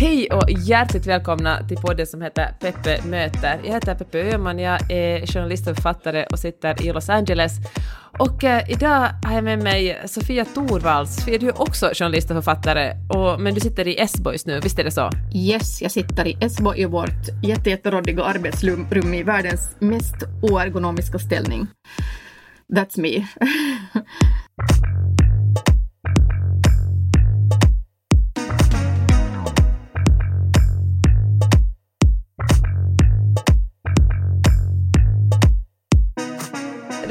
Hej och hjärtligt välkomna till podden som heter Peppe möter. Jag heter Peppe Öhman, jag är journalist och författare och sitter i Los Angeles. Och eh, idag har jag med mig Sofia Torvalds. Sofia, du är också journalist och författare, och, men du sitter i Esbo just nu, visst är det så? Yes, jag sitter i Esbo i vårt jättejätteråddiga arbetsrum i världens mest oergonomiska ställning. That's me.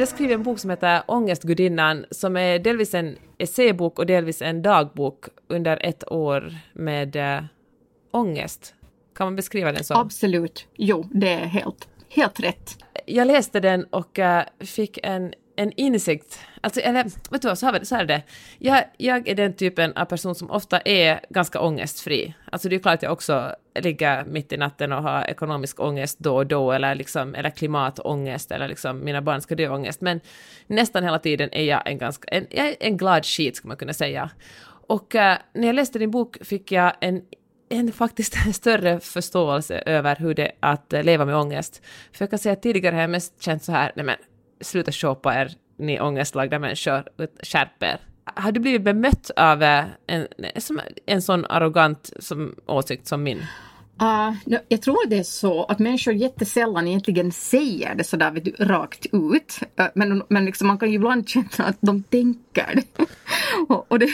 Har skrivit en bok som heter Ångestgudinnan, som är delvis en essäbok och delvis en dagbok under ett år med äh, ångest. Kan man beskriva den så? Absolut. Jo, det är helt, helt rätt. Jag läste den och äh, fick en en insikt, alltså, eller vet du vad, så, har vi, så är det. Jag, jag är den typen av person som ofta är ganska ångestfri. Alltså det är klart att jag också ligger mitt i natten och har ekonomisk ångest då och då, eller, liksom, eller klimatångest, eller liksom mina barn ska dö ångest, men nästan hela tiden är jag en ganska, en, jag är en glad skit, skulle man kunna säga. Och uh, när jag läste din bok fick jag en en faktiskt en större förståelse över hur det är att leva med ångest. För jag kan säga att tidigare har jag mest känt så här, nej men sluta shoppa er, ni ångestlagda människor, skärp er. Har du blivit bemött av en, en, en sån arrogant som, åsikt som min? Uh, no, jag tror det är så att människor jättesällan egentligen säger det sådär vet du, rakt ut. Uh, men men liksom, man kan ju ibland känna att de tänker det. och, och, det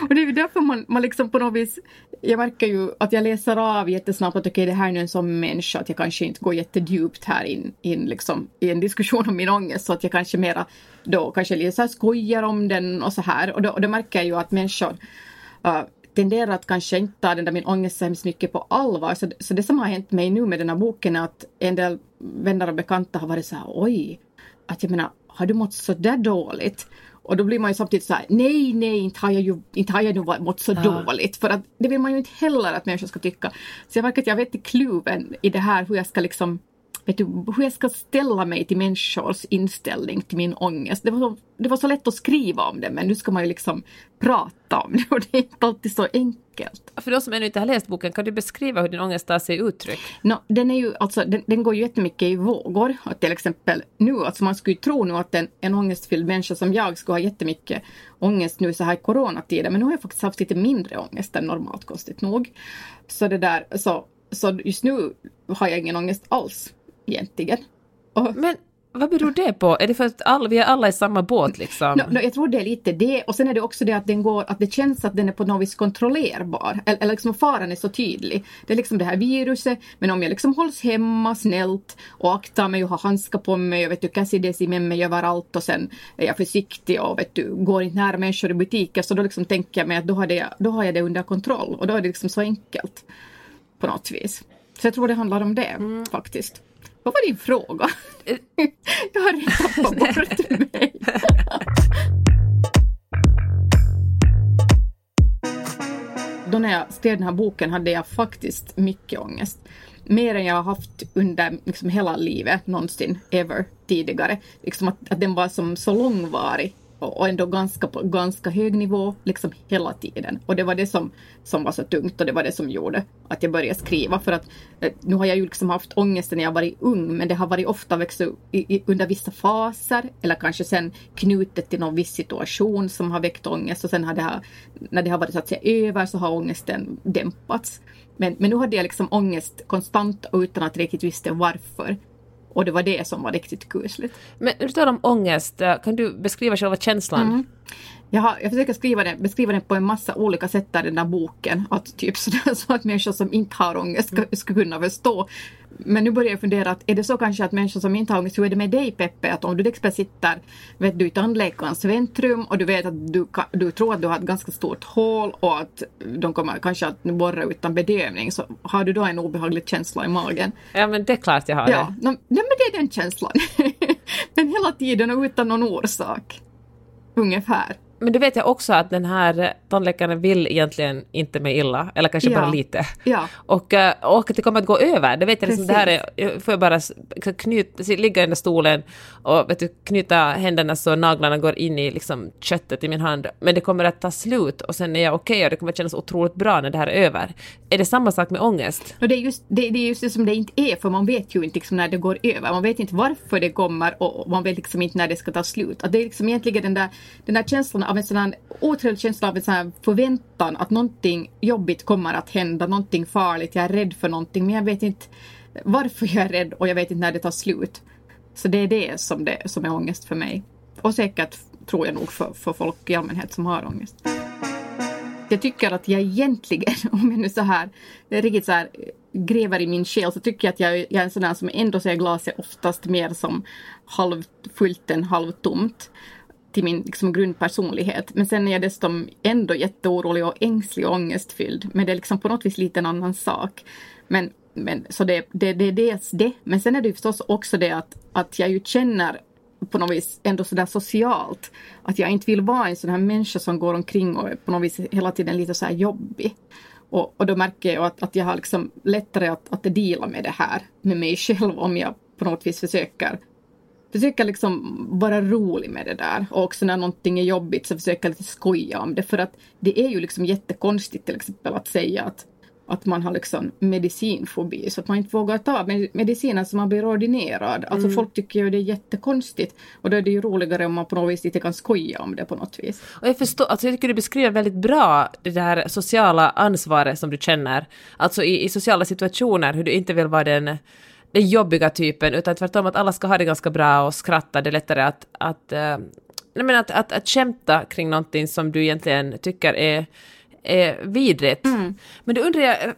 och det är därför man, man liksom på något vis... Jag märker ju att jag läser av jättesnabbt att okej, okay, det här är en sån människa att jag kanske inte går jättedjupt här in, in liksom, i en diskussion om min ångest så att jag kanske mera då kanske lite så skojar om den och så här. Och då, och då märker jag ju att människor uh, tenderar att kanske inte ta den där min ångest så hemskt mycket på allvar. Så, så det som har hänt mig nu med den här boken är att en del vänner och bekanta har varit så här oj, att jag menar, har du mått så där dåligt? Och då blir man ju samtidigt så här, nej, nej, inte har jag ju inte har jag nu mått så ja. dåligt. För att det vill man ju inte heller att människor ska tycka. Så jag verkar att jag vet i kluven i det här hur jag ska liksom vet du, hur jag ska ställa mig till människors inställning till min ångest. Det var, så, det var så lätt att skriva om det men nu ska man ju liksom prata om det och det är inte alltid så enkelt. För de som ännu inte har läst boken, kan du beskriva hur din ångest tar sig uttryck? No, den, är ju, alltså, den, den går ju jättemycket i vågor. Att till exempel nu, alltså man skulle ju tro nu att en, en ångestfylld människa som jag skulle ha jättemycket ångest nu så här i coronatider men nu har jag faktiskt haft lite mindre ångest än normalt konstigt nog. Så det där, så, så just nu har jag ingen ångest alls egentligen. Och, men vad beror det på? Är det för att all, vi är alla i samma båt liksom? No, no, jag tror det är lite det och sen är det också det att den går, att det känns att den är på något vis kontrollerbar. Eller, eller liksom faran är så tydlig. Det är liksom det här viruset men om jag liksom hålls hemma snällt och aktar mig och har handskar på mig och vet du Cassidesi med mig överallt och sen är jag försiktig och vet du går inte nära människor i butiker så då liksom tänker jag mig att då har, det, då har jag det under kontroll och då är det liksom så enkelt på något vis. Så jag tror det handlar om det mm. faktiskt. Vad var din fråga? jag har redan tappat bort mig. Då när jag skrev den här boken hade jag faktiskt mycket ångest. Mer än jag har haft under liksom hela livet någonsin, ever, tidigare. Liksom att, att den var som så långvarig och ändå ganska på ganska hög nivå liksom hela tiden. Och det var det som, som var så tungt och det var det som gjorde att jag började skriva. För att eh, nu har jag ju liksom haft ångest när jag varit ung men det har varit ofta växt i, i, under vissa faser eller kanske sen knutet till någon viss situation som har väckt ångest och sen har det här, när det har varit så att säga över så har ångesten dämpats. Men, men nu hade jag liksom ångest konstant och utan att riktigt visste varför. Och det var det som var riktigt kusligt. Men när du talar om ångest, eh, kan du beskriva själva känslan? Mm. Jag, har, jag försöker skriva den, beskriva den på en massa olika sätt i den där boken. Att typ sådär, så att människor som inte har ångest ska, ska kunna förstå. Men nu börjar jag fundera att är det så kanske att människor som inte har ångest, hur är det med dig Peppe? Att om du till exempel sitter vet du, i tandläkarens väntrum och du vet att du, du tror att du har ett ganska stort hål och att de kommer kanske att borra utan bedövning så har du då en obehaglig känsla i magen? Ja men det är klart jag har ja, det. Ja, men det är den känslan. men hela tiden och utan någon orsak. Ungefär. Men det vet jag också att den här tandläkaren vill egentligen inte mig illa, eller kanske Ja. bara lite. Ja. Och, eh, och det kommer att gå över, det vet jag liksom, det här är, får jag bara knyta, ligga i den där stolen och vet du, knyta händerna så naglarna går in i liksom köttet i min hand, men det kommer att ta slut och sen är jag okej och det kommer att kännas otroligt bra när det här är över. Är det samma sak med ångest? Och det, är just, det, det är just det som det inte är, för man vet ju inte liksom när det går över. Man vet inte varför det kommer och, och man vet liksom inte när det ska ta slut. Att det är liksom egentligen den där, den där känslan av en sån här otrevlig känsla av en sån här förväntan att någonting jobbigt kommer att hända, någonting farligt, jag är rädd för någonting, men jag vet inte varför jag är rädd och jag vet inte när det tar slut. Så det är det som, det, som är ångest för mig. Och säkert tror jag nog för, för folk i allmänhet som har ångest. Jag tycker att jag egentligen, om jag nu så här riktigt så här gräver i min själ, så tycker jag att jag, jag är en sån där som ändå ser glaset oftast mer som halvfullt än halvtomt till min liksom, grundpersonlighet. Men sen är jag dessutom ändå jätteorolig och ängslig och ångestfylld. Men det är liksom på något vis lite en annan sak. Men, men så det, det, det är dels det. Men sen är det ju förstås också det att, att jag ju känner på något vis ändå sådär socialt. Att jag inte vill vara en sån här människa som går omkring och är på något vis hela tiden lite så här jobbig. Och, och då märker jag att, att jag har liksom lättare att, att dela med det här med mig själv om jag på något vis försöker försöka liksom vara rolig med det där. Och också när någonting är jobbigt så försöka lite skoja om det. För att det är ju liksom jättekonstigt till exempel att säga att, att man har liksom medicinfobi. Så att man inte vågar ta med- medicinen som man blir ordinerad. Alltså folk tycker ju det är jättekonstigt. Och då är det ju roligare om man på något vis lite kan skoja om det på något vis. Och jag förstår, alltså jag tycker du beskriver väldigt bra det där sociala ansvaret som du känner. Alltså i, i sociala situationer, hur du inte vill vara den, den jobbiga typen, utan tvärtom att alla ska ha det ganska bra och skratta, det är lättare att, att, eh, nej men att, att, att skämta kring någonting som du egentligen tycker är, är vidrigt. Men då undrar jag, eh,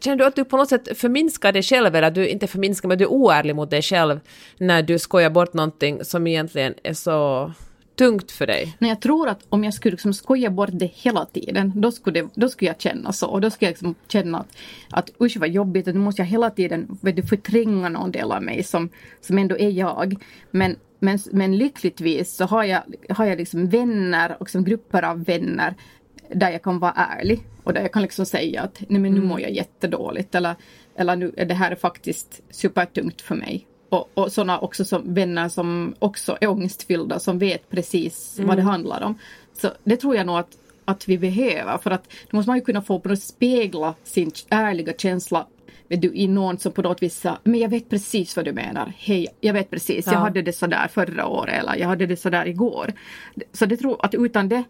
Känner du att du på något sätt förminskar dig själv, eller att du inte förminskar, men du är oärlig mot dig själv när du skojar bort någonting som egentligen är så tungt för dig? Men jag tror att om jag skulle liksom skoja bort det hela tiden, då skulle, det, då skulle jag känna så. Och då skulle jag liksom känna att, att usch vad jobbigt, att nu måste jag hela tiden vet du, förtränga någon del av mig som, som ändå är jag. Men, men, men lyckligtvis så har jag, har jag liksom vänner och liksom grupper av vänner där jag kan vara ärlig. Och där jag kan liksom säga att nej men nu mår jag jättedåligt. Eller, eller nu, det här är faktiskt supertungt för mig. Och, och sådana också som vänner som också är ångestfyllda som vet precis vad det handlar om. Så det tror jag nog att, att vi behöver för att då måste man ju kunna få på spegla sin ärliga känsla vet du, i någon som på något vis sa, men jag vet precis vad du menar. Hej, jag vet precis, jag Ja. hade det sådär förra året eller jag hade det sådär igår. Så det tror att utan det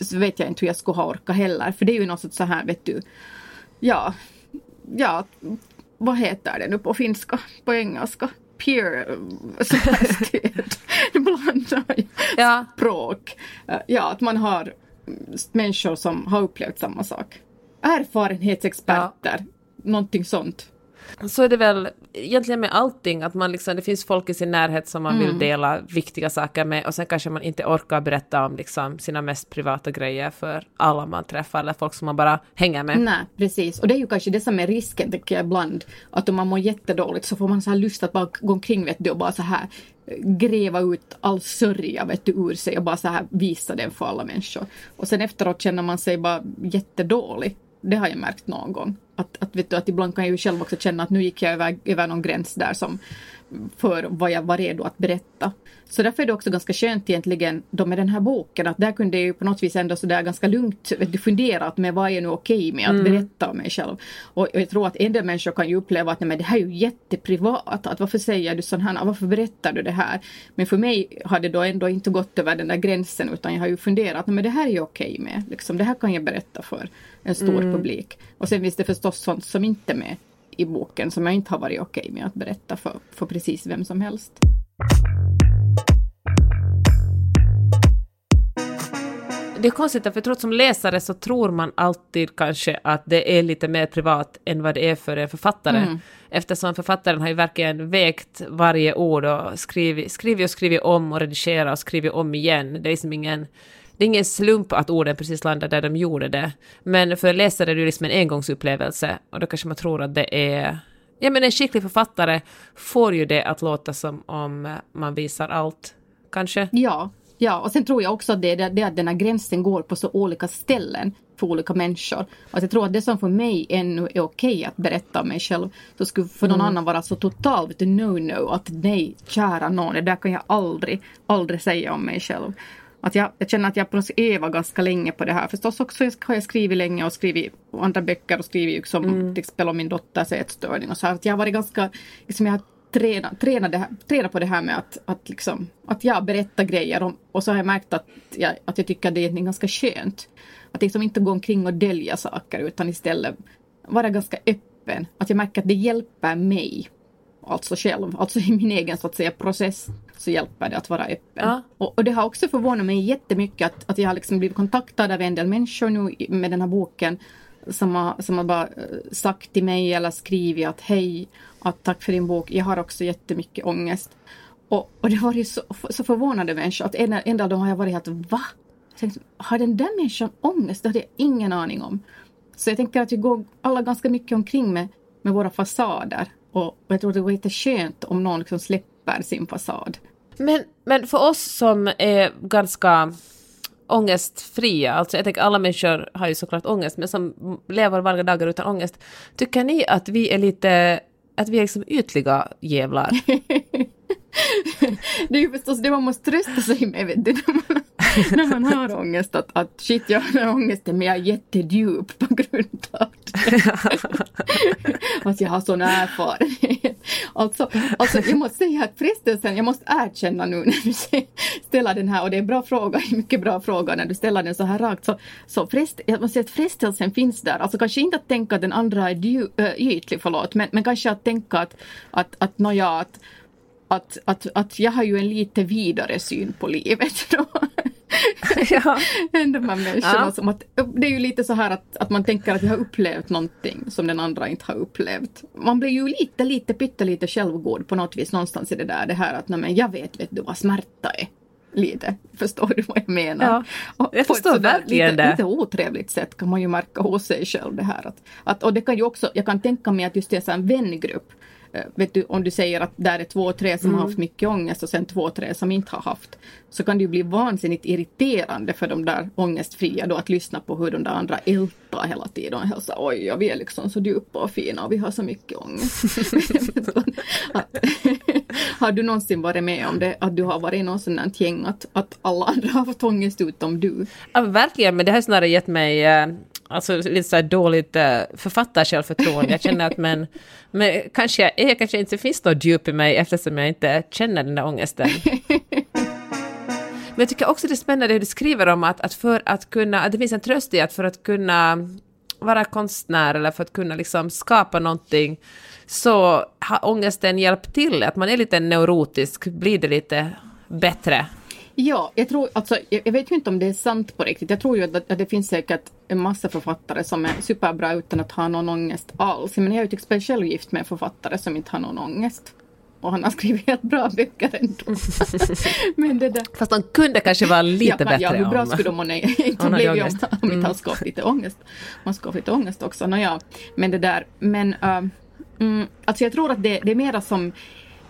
så vet jag inte hur jag skulle ha orkat heller. För det är ju något så här, vet du, ja, ja, vad heter det nu på finska, på engelska? Peer eh, stöd. Blandar Ja. språk. Eh, Ja, att man har människor som har upplevt samma sak. Erfarenhetsexperter, någonting sånt. Så är det väl egentligen med allting, att man liksom, det finns folk i sin närhet som man vill dela viktiga saker med och sen kanske man inte orkar berätta om liksom sina mest privata grejer för alla man träffar eller folk som man bara hänger med. Nej, precis. Och det är ju kanske det som är risken, tycker jag ibland. Att om man mår jättedåligt så får man så här lust att bara gå omkring vet du, och bara så här eh, gräva ut all sörja vet du, ur sig och bara så här visa den för alla människor. Och sen efteråt känner man sig bara jättedålig. Det har jag märkt någon gång. Att, att, vet du, att ibland kan jag ju själv också känna att nu gick jag över, över någon gräns där som för vad jag var redo att berätta. Så därför är det också ganska skönt egentligen då med den här boken att där kunde jag ju på något vis ändå sådär ganska lugnt fundera att med vad är nu okej med att berätta om mig själv. Och jag tror att en del människor kan ju uppleva att nej, men det här är ju jätteprivat. Att varför säger du sån här, varför berättar du det här? Men för mig har det då ändå inte gått över den där gränsen utan jag har ju funderat, nej, men det här är ju okej med. Liksom, det här kan jag berätta för en stor publik. Och sen finns det förstås sånt som inte är med i boken som jag inte har varit okej med att berätta för, för precis vem som helst. Det är konstigt, för jag tror att som läsare så tror man alltid kanske att det är lite mer privat än vad det är för en författare. Mm. Eftersom författaren har ju verkligen vägt varje ord och skrivit, skrivit och skrivit om och redigerat och skrivit om igen. Det är liksom ingen, det är ingen slump att orden precis landar där de gjorde det. Men för läsare är det ju liksom en engångsupplevelse och då kanske man tror att det är Ja men en skicklig författare får ju det att låta som om man visar allt, kanske. Ja, Ja, och sen tror jag också att det är det att den här gränsen går på så olika ställen för olika människor. Att jag tror att det som för mig ännu är okej att berätta om mig själv, så skulle för någon mm. annan vara så totalt no-no att nej, kära någon, det där kan jag aldrig, aldrig säga om mig själv. Att jag, jag känner att jag på något sätt ganska länge på det här. Förstås också har jag skrivit länge och skrivit andra böcker och skrivit liksom, mm. till exempel om min dotters ätstörning och så här. Att jag har varit ganska, liksom jag har tränat, tränat, det här, tränat på det här med att, att, liksom, att jag berättar grejer om, och så har jag märkt att jag, att jag tycker att det är ganska skönt. Att liksom inte gå omkring och dölja saker utan istället vara ganska öppen. Att jag märker att det hjälper mig alltså själv, alltså i min egen så att säga process, så hjälper det att vara öppen. Ja. Och, och, det har också förvånat mig jättemycket att, att jag har liksom blivit kontaktad av en del människor nu med den här boken som har, som har bara eh, sagt till mig eller skrivit att hej, att tack för din bok, jag har också jättemycket ångest. Och, och det var ju så, så förvånande människor att en, en dag då har jag varit helt va? Tänkte, har den där människan ångest? Det hade jag ingen aning om. Så jag tänker att vi går alla ganska mycket omkring med, med våra fasader och jag tror det vore lite skönt om någon liksom släpper sin fasad. Men, men för oss som är ganska ångestfria, alltså jag tänker alla människor har ju såklart ångest, men som lever varje dagar utan ångest, tycker ni att vi är lite, att vi är liksom ytliga jävlar? det är ju förstås det man måste trösta sig med, vet du, när man, när man har ångest, att, att shit, jag har ångesten men jag är jättedjup på grund av det. att jag har sån erfarenhet. Alltså, alltså, jag måste säga att frestelsen, jag måste erkänna nu när du ställer den här, och det är en bra fråga, mycket bra fråga när du ställer den så här rakt, så, så frest, jag måste säga att frestelsen finns där. Alltså kanske inte att tänka att den andra är dju, äh, ytlig, förlåt, men, men kanske att tänka att, att, att nåja, att att, att, att jag har ju en lite vidare syn på livet. Då. ja. än de här människorna. Ja. Som att, det är ju lite så här att, att man tänker att jag har upplevt någonting som den andra inte har upplevt. Man blir ju lite, lite, pyttelite självgod på något vis någonstans i det där. Det här att nej, men jag vet, vet du vad smärta är. Lite, förstår du vad jag menar? Ja, jag förstår verkligen lite, det. Lite otrevligt sätt kan man ju märka hos sig själv det här. Att, att, och det kan ju också, jag kan tänka mig att just det är en vängrupp vet du, om du säger att där är två, tre som mm. har haft mycket ångest och sen två, tre som inte har haft. Så kan det ju bli vansinnigt irriterande för de där ångestfria då att lyssna på hur de där andra ältar hela tiden och hälsar oj, ja, vi är liksom så djupa och fina och vi har så mycket ångest. har du någonsin varit med om det, att du har varit i någon sån gäng att, att alla andra har fått ångest utom du? Ja, verkligen, men det har snarare gett mig äh alltså lite så här dåligt eh, äh, författarsjälvförtroende. Jag känner att men, men kanske jag är, kanske inte finns något djup i mig eftersom jag inte känner den där ångesten. Men jag tycker också det är spännande hur du skriver om att, att för att kunna, att det finns en tröst i att för att kunna vara konstnär eller för att kunna liksom skapa någonting så har ångesten hjälpt till, att man är lite neurotisk, blir det lite bättre Ja, jag tror alltså, jag vet ju inte om det är sant på riktigt. Jag tror ju att, att det finns säkert en massa författare som är superbra utan att ha någon ångest alls. Men jag är ju till exempel själv gift med en författare som inte har någon ångest. Och han har skrivit helt bra böcker ändå. men det där... Fast han kunde kanske vara lite ja, bättre Ja, hur bra skulle de inte bli om, om inte han skulle ha lite ångest. Man ha lite ångest också. Nåja, men det där, men uh, mm, alltså jag tror att det, det är mera som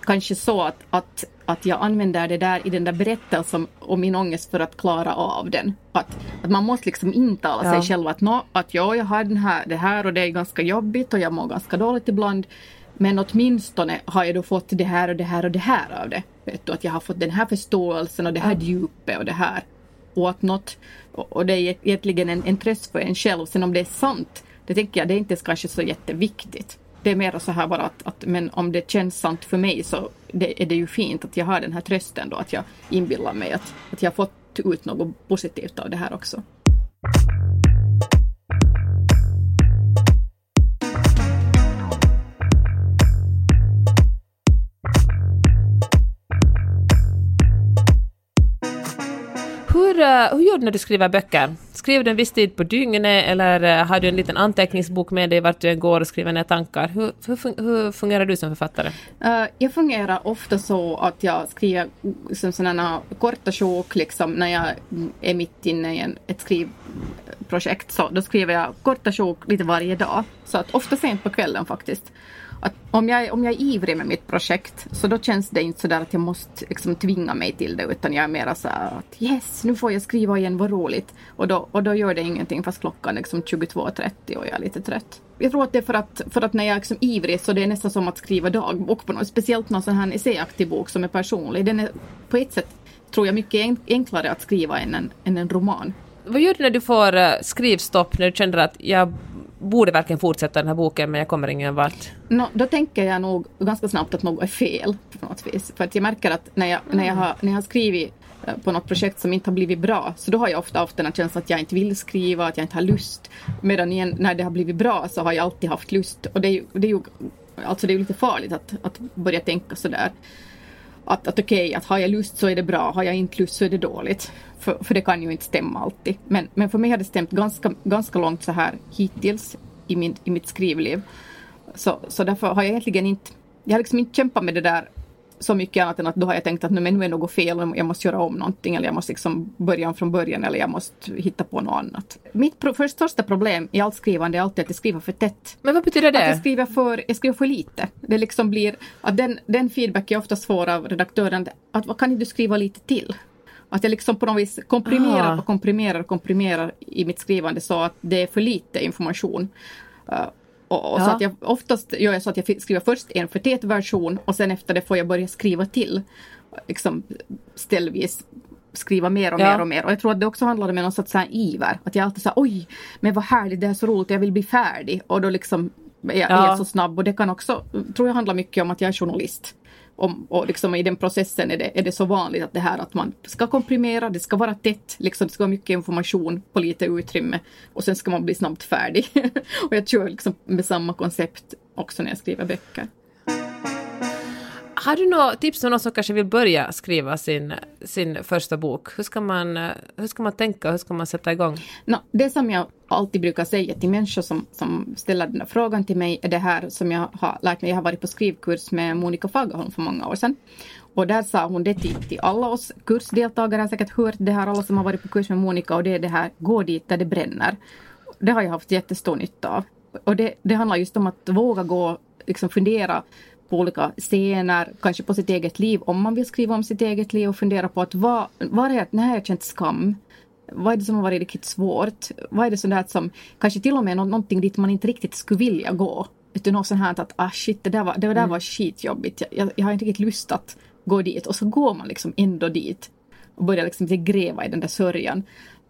kanske så att, att, att jag använder det där i den där berättelsen om min ångest för att klara av den. Att, att man måste liksom intala ja. sig själv att, no, att ja, jag har den här, det här och det är ganska jobbigt och jag mår ganska dåligt ibland. Men åtminstone har jag då fått det här och det här och det här av det. Vet du, att jag har fått den här förståelsen och det här djupet och det här. Och att något, och det är egentligen en, en tröst för en själv. Sen om det är sant, det tänker jag, det är inte kanske så jätteviktigt det är mer så här bara att, att, men om det känns sant för mig så det, är det ju fint att jag har den här trösten då att jag inbillar mig att, att jag fått ut något positivt av det här också. Hur, eh, hur gör du när du skriver böcker? Skriver du en viss tid på dygnet eller eh, har du en liten anteckningsbok med dig vart du än går och skriver ner tankar? Hur, hur, hur fungerar du som författare? Uh, jag fungerar ofta så att jag skriver som sådana korta sjok liksom när jag är mitt inne i en, ett skrivprojekt så då skriver jag korta sjok lite varje dag. Så att ofta sent på kvällen faktiskt att om, jag, om jag är ivrig med mitt projekt så då känns det inte sådär att jag måste liksom tvinga mig till det utan jag är mera så att yes, nu får jag skriva igen, vad roligt. Och då, och då gör det ingenting fast klockan är liksom 22.30 och jag är lite trött. Jag tror att det är för att, för att när jag är liksom ivrig så det är nästan som att skriva dagbok på något, speciellt någon sån här essäaktig bok som är personlig. Den är på ett sätt, tror jag, mycket enklare att skriva än en, än en roman. Vad gör du när du får eh, skrivstopp, när du känner att jag borde verkligen fortsätta den här boken men jag kommer ingen vart? No, då tänker jag nog ganska snabbt att något är fel på något vis. För att jag märker att när jag, när jag, har, när jag har skrivit eh, på något projekt som inte har blivit bra, så då har jag ofta haft den här känslan att jag inte vill skriva, att jag inte har lust. Medan igen, när det har blivit bra så har jag alltid haft lust. Och det är ju, det är ju, alltså det är lite farligt att, att börja tänka sådär. Att, att okej, okay, att har jag lust så är det bra, har jag inte lust så är det dåligt. För, för det kan ju inte stämma alltid. Men, men för mig har det stämt ganska, ganska långt så här hittills i, min, i mitt skrivliv. Så, så därför har jag egentligen inte, jag har liksom inte kämpat med det där så mycket annat än att då har jag tänkt att nu, men nu är något fel jag måste göra om någonting eller jag måste liksom börja om från början eller jag måste hitta på något annat. Mitt pro största problem i allt skrivande är alltid att jag skriver för tätt. Men vad betyder det? Att jag skriver för, jag skriver för lite. Det liksom blir, att den, den feedback jag oftast får av redaktören, att vad kan du skriva lite till? Att jag liksom på något vis komprimerar ah. och komprimerar och komprimerar i mitt skrivande så att det är för lite information. Och, och ja. så att jag, oftast gör jag så att jag skriver först en för tät version och sen efter det får jag börja skriva till. Liksom ställvis skriva mer och ja. mer och mer. Och jag tror att det också handlar om någon sorts så iver. Att jag alltid säger oj, men vad härligt, det är så roligt, jag vill bli färdig. Och då liksom är ja. så snabb. Och det kan också, tror jag handlar mycket om att jag är journalist. Om, och liksom i den processen är det, är det så vanligt att det här att man ska komprimera, det ska vara tätt, liksom, det ska vara mycket information på lite utrymme och sen ska man bli snabbt färdig. och jag kör liksom med samma koncept också när jag skriver böcker. Har du några tips om någon som kanske vill börja skriva sin, sin första bok? Hur ska, man, eh, hur ska man tänka? Hur ska man sätta igång? No, det som jag alltid brukar säga till människor som, som ställer den här frågan till mig är det här som jag har lärt mig. Jag har varit på skrivkurs med Monica Fagerholm för många år sedan. Och där sa hon det till, till alla oss kursdeltagare, har säkert hört det här, alla som har varit på kurs med Monica och det är det här, gå dit där det bränner. Det har jag haft jättestor nytta av. Och det, det handlar just om att våga gå, liksom fundera på olika scener, kanske på sitt eget liv, om man vill skriva om sitt eget liv och fundera på att vad, vad är det, när har jag känt skam? Vad är det som har varit riktigt svårt? Vad är det sådär som kanske till och med någonting dit man inte riktigt skulle vilja gå? Utan något sånt här att ah shit, det där var, det där mm. var skitjobbigt. Jag, jag, jag har inte riktigt lust att gå dit och så går man liksom ändå dit och börjar liksom gräva i den där sörjan.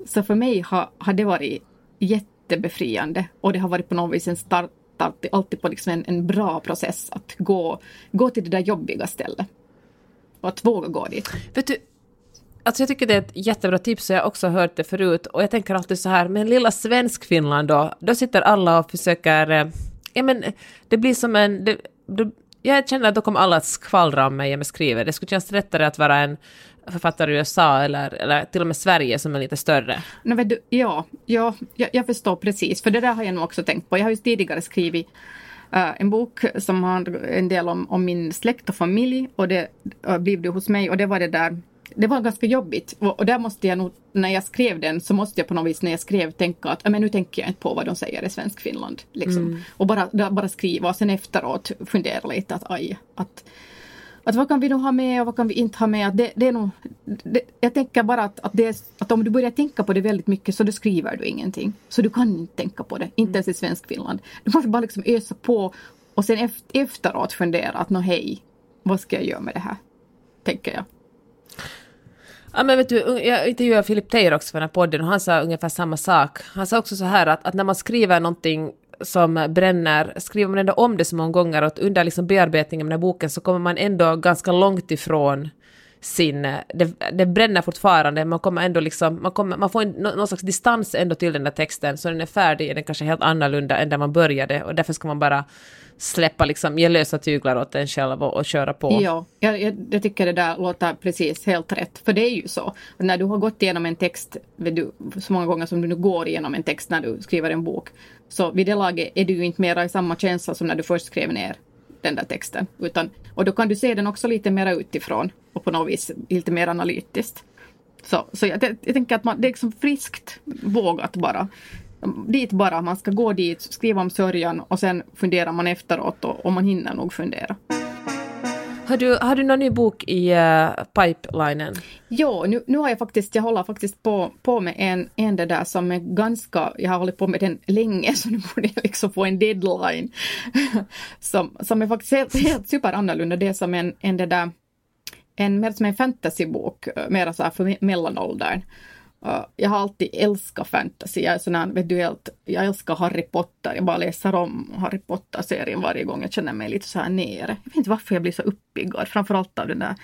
Så för mig har, har det varit jättebefriande och det har varit på något vis en start alltid, alltid på liksom en, en bra process att gå, gå till det där jobbiga stället. Och att våga gå dit. Vet du, Alltså jag tycker det är ett jättebra tips och jag har också hört det förut och jag tänker alltid så här, men lilla Svenskfinland då, då sitter alla och försöker, eh, ja men det blir som en, det, det, jag känner att då kommer alla att skvallra om mig om jag skriver. Det skulle kännas lättare att vara en författare i USA eller, eller till och med Sverige som är lite större. No, vet du, ja, ja jag, jag förstår precis, för det där har jag nog också tänkt på. Jag har ju tidigare skrivit uh, en bok som har en del om, om min släkt och familj och det uh, blev det hos mig och det var det där det var ganska jobbigt och, och, där måste jag nog, när jag skrev den så måste jag på något vis när jag skrev tänka att men nu tänker jag inte på vad de säger i svensk Finland. Liksom. Mm. Och bara, bara skriva och sen efteråt fundera lite att aj, att att vad kan vi nu ha med och vad kan vi inte ha med? Att det, det är nog, det, jag tänker bara att, att, det, att om du börjar tänka på det väldigt mycket så då skriver du ingenting. Så du kan inte tänka på det, inte ens i svensk Finland. Du måste bara liksom ösa på och sen efteråt fundera att nå hej, vad ska jag göra med det här? Tänker jag. Ja, men vet du, jag intervjuade Philip Teir också för den här podden och han sa ungefär samma sak. Han sa också så här att, att när man skriver någonting som bränner, skriver man ändå om det så många gånger och under liksom bearbetningen av den här boken så kommer man ändå ganska långt ifrån sin... Det, det bränner fortfarande, man kommer ändå liksom... Man, kommer, man får en, någon slags distans ändå till den där texten, så den är färdig, den kanske är helt annorlunda än där man började och därför ska man bara släppa liksom, ge lösa tyglar åt en själv och, och köra på. Ja, jag, jag, jag, tycker det där låter precis helt rätt. För det är ju så. När du har gått igenom en text, du, så många gånger som du nu går igenom en text när du skriver en bok, så vid det laget är du ju inte mera i samma känsla som när du först skrev ner den där texten. Utan, och då kan du se den också lite mera utifrån och på något vis lite mer analytiskt. Så, så jag, jag tänker att man, det är liksom friskt vågat bara dit bara, man ska gå dit, skriva om sörjan och sen funderar man efteråt och, och man hinner nog fundera. Har du, har du någon ny bok i uh, pipelinen? Jo, nu, nu har jag faktiskt, jag håller faktiskt på, på med en, en det där som är ganska, jag har hållit på med den länge så nu borde jag liksom få en deadline. som, som är faktiskt helt, helt superannorlunda, det är som en, en det där, en mer som en fantasybok, eh, mer så här för mellanåldern. Uh, jag har alltid älskat fantasy. Jag är sån här, vet du, helt, jag älskar Harry Potter. Jag bara läser om Harry Potter-serien varje gång jag känner mig lite så här nere. Jag vet inte varför jag blir så uppiggad. Framförallt av den där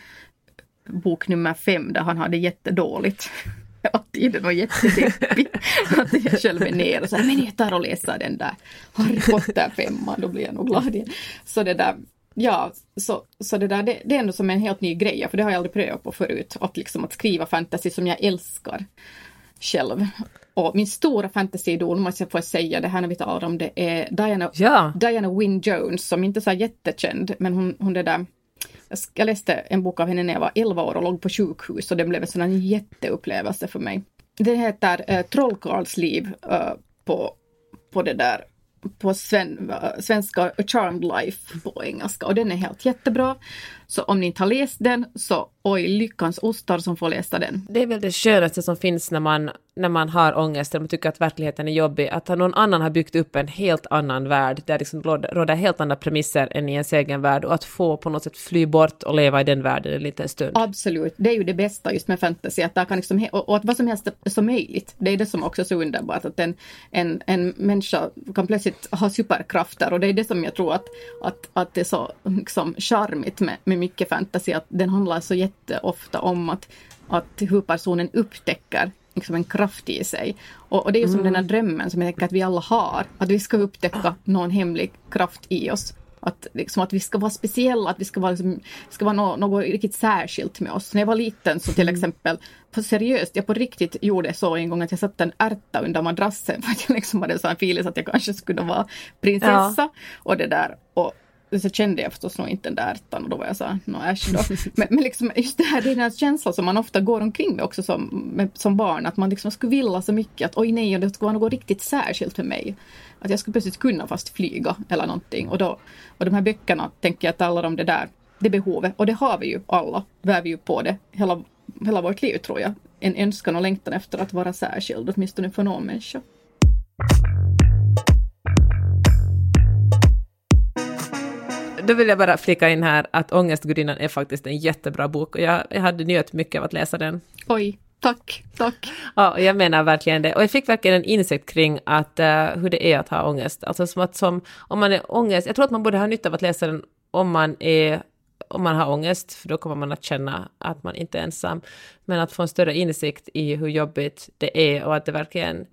bok nummer fem där han hade jättedåligt hela tiden och jättedeppig. att jag själv är nere och så här, men jag tar och läser den där Harry Potter femman, då blir jag nog glad igen. Så det där, Ja, så, så det där det, det är ändå som en helt ny grej, för det har jag aldrig prövat på förut. Att, liksom, att skriva fantasy som jag älskar själv. Och min stora fantasyidol, måste jag få säga, det här när vi talar om det, är Diana, ja. Diana Wynne Jones, som inte är så jättekänd, men hon, hon det där jag läste en bok av henne när jag var 11 år och låg på sjukhus och det blev en sån jätteupplevelse för mig. Det heter äh, Trollkarlsliv äh, på, på det där på sven, svenska A Charmed Life på engelska och den är helt jättebra. Så om ni inte har läst den så oj, lyckans ostar som får läsa den. Det är väl det skönaste som finns när man, när man har ångest eller man tycker att verkligheten är jobbig, att någon annan har byggt upp en helt annan värld där det liksom råder helt andra premisser än i ens egen värld och att få på något sätt fly bort och leva i den världen en liten stund. Absolut, det är ju det bästa just med fantasy, att där kan liksom, och att vad som helst är så möjligt. Det är det som också är så underbart, att en, en, en människa kan plötsligt ha superkrafter och det är det som jag tror att, att, att det är så liksom charmigt med, med mycket fantasy, att den handlar så jätteofta om att, att huvudpersonen upptäcker liksom en kraft i sig. Och, och det är ju som mm. den här drömmen som jag tänker att vi alla har, att vi ska upptäcka någon hemlig kraft i oss. Att, liksom, att vi ska vara speciella, att vi ska vara, liksom, ska vara något, något riktigt särskilt med oss. När jag var liten så till mm. exempel, på seriöst, jag på riktigt gjorde så en gång att jag satte en ärta under madrassen för att jag liksom hade en sån feeling att jag kanske skulle vara prinsessa. Ja. Och det där. Och, så kände jag förstås nog inte den där ärtan och då var jag så här, no äsch då. Men, men liksom just det här, det är den här känslan som man ofta går omkring med också som, med, som barn, att man liksom skulle vilja så mycket att oj nej, det skulle vara något riktigt särskilt för mig. Att jag skulle plötsligt kunna fast flyga eller någonting och då, och de här böckerna tänker jag talar om det där, det behovet och det har vi ju alla, bär vi ju på det hela, hela vårt liv tror jag. En önskan och längtan efter att vara särskild, åtminstone för någon människa. Då vill jag bara flika in här att Ångestgudinnan är faktiskt en jättebra bok och jag, jag hade njöt mycket av att läsa den. Oj, tack, tack. Ja, jag menar verkligen det. Och jag fick verkligen en insikt kring att, uh, hur det är att ha ångest. Alltså som att som, om man är ångest, jag tror att man borde ha nytta av att läsa den om man är om man har ångest, för då kommer man att känna att man inte är ensam. Men att få en större insikt i hur jobbigt det är och att det verkligen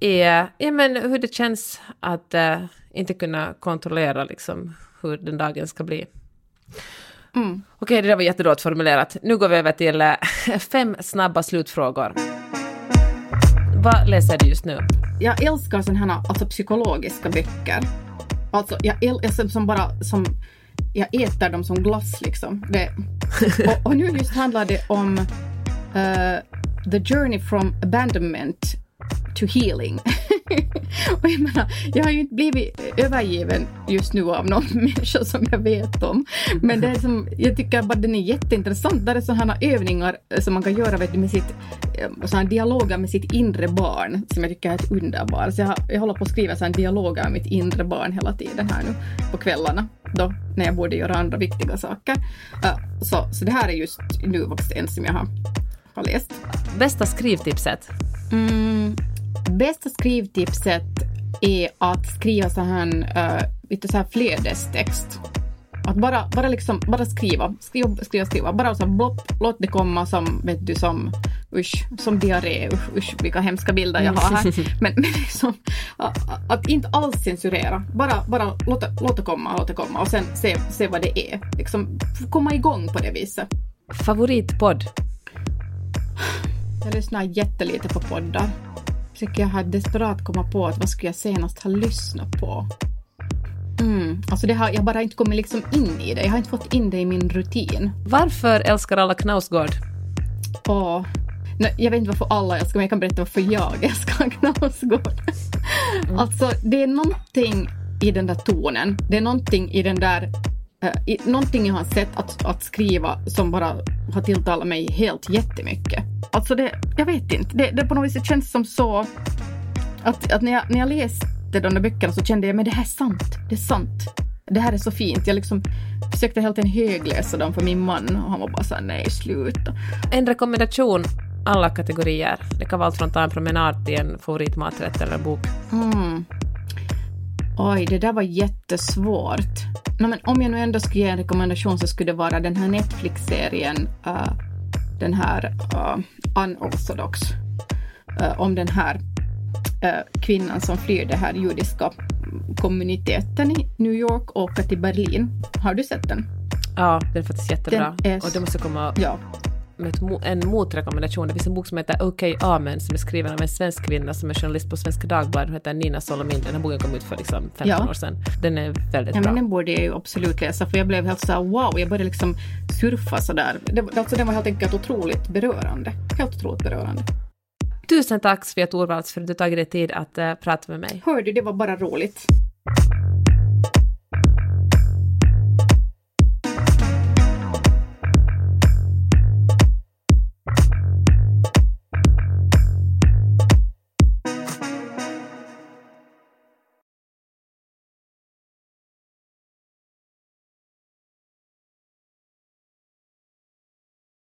är, ja men hur det känns att uh, inte kunna kontrollera liksom hur den dagen ska bli. Mm. Okej, det där var jättedåligt formulerat. Nu går vi över till äh, fem snabba slutfrågor. Vad läser du just nu? Jag älskar sådana här alltså, psykologiska böcker. Alltså, jag älskar som bara som jag äter dem som glass liksom. Det, och, och, nu just handlar det om uh, The Journey from Abandonment to Healing. och jag menar, jag har ju inte blivit övergiven just nu av någon människa som jag vet om. Men det är som, jag tycker bara den är jätteintressant. Där är sådana övningar eh, som man kan göra vet du, med sitt, eh, sådana dialoger med sitt inre barn som jag tycker är helt. Så jag, jag håller på att skriva sådana dialoger med mitt inre barn hela tiden här nu på kvällarna. Då, när jag borde göra andra viktiga saker. Uh, så, så det här är just nu en som jag har, har läst. Bästa skrivtipset? Mm, Bästa skrivtipset är att skriva så här, uh, lite så här flödestext. Att bara, bara, liksom, bara skriva, skriva, skriva, skriva. Bara så blopp, låt det komma som, vet du, som, usch, som diarré. Usch, usch, vilka hemska bilder jag har här. Men, men liksom, att, att inte alls censurera. Bara, bara låt, låt det komma, det komma och sen se, se vad det är. Liksom, komma igång på det viset. Favoritpodd? Jag lyssnar jättelite på poddar försöker jag här desperat komma på att vad skulle jag senast ha lyssnat på? Mm, alltså det har, jag bara inte kommit liksom in i det. Jag har inte fått in det i min rutin. Varför älskar alla Knausgård? Åh, Nej, jag vet inte varför alla älskar men jag kan berätta varför jag älskar Knausgård. Mm. Alltså, det är någonting i den där tonen. Det är någonting i den där Uh, någonting i hans sätt att, att skriva som bara har tilltalat mig helt jättemycket. Alltså det, jag vet inte, det, det på något vis känns som så att, att när, jag, när jag läste de där böckerna så kände jag men det här är sant, det är sant. Det här är så fint. Jag liksom försökte helt en högläsa dem för min man och han var bara såhär nej sluta. En rekommendation alla kategorier. Det kan vara allt från att ta en promenad till en favoritmaträtt eller en bok. Mm. Oj, det där var jättesvårt. No, men om jag nu ändå skulle ge en rekommendation så skulle det vara den här Netflix-serien, uh, den här uh, Unorthodox, uh, om den här uh, kvinnan som flyr den här judiska kommuniteten i New York och åker till Berlin. Har du sett den? Ja, den är faktiskt jättebra. Är... Och det måste komma ja med en motrekommendation. Det finns en bok som heter Okej okay, Amen som är skriven av en svensk kvinna som är journalist på Svenska Dagbladet. Hon heter Nina Solomin. Den här boken kom ut för liksom 15 ja. år sedan. Den är väldigt ja, bra. Men den borde jag ju absolut läsa för jag blev helt såhär wow, jag började liksom surfa sådär. Det, alltså den var helt enkelt otroligt berörande. Helt otroligt berörande. Tusen tack Svea Torvalds för att du tagit dig tid att uh, prata med mig. Hör du, det var bara roligt.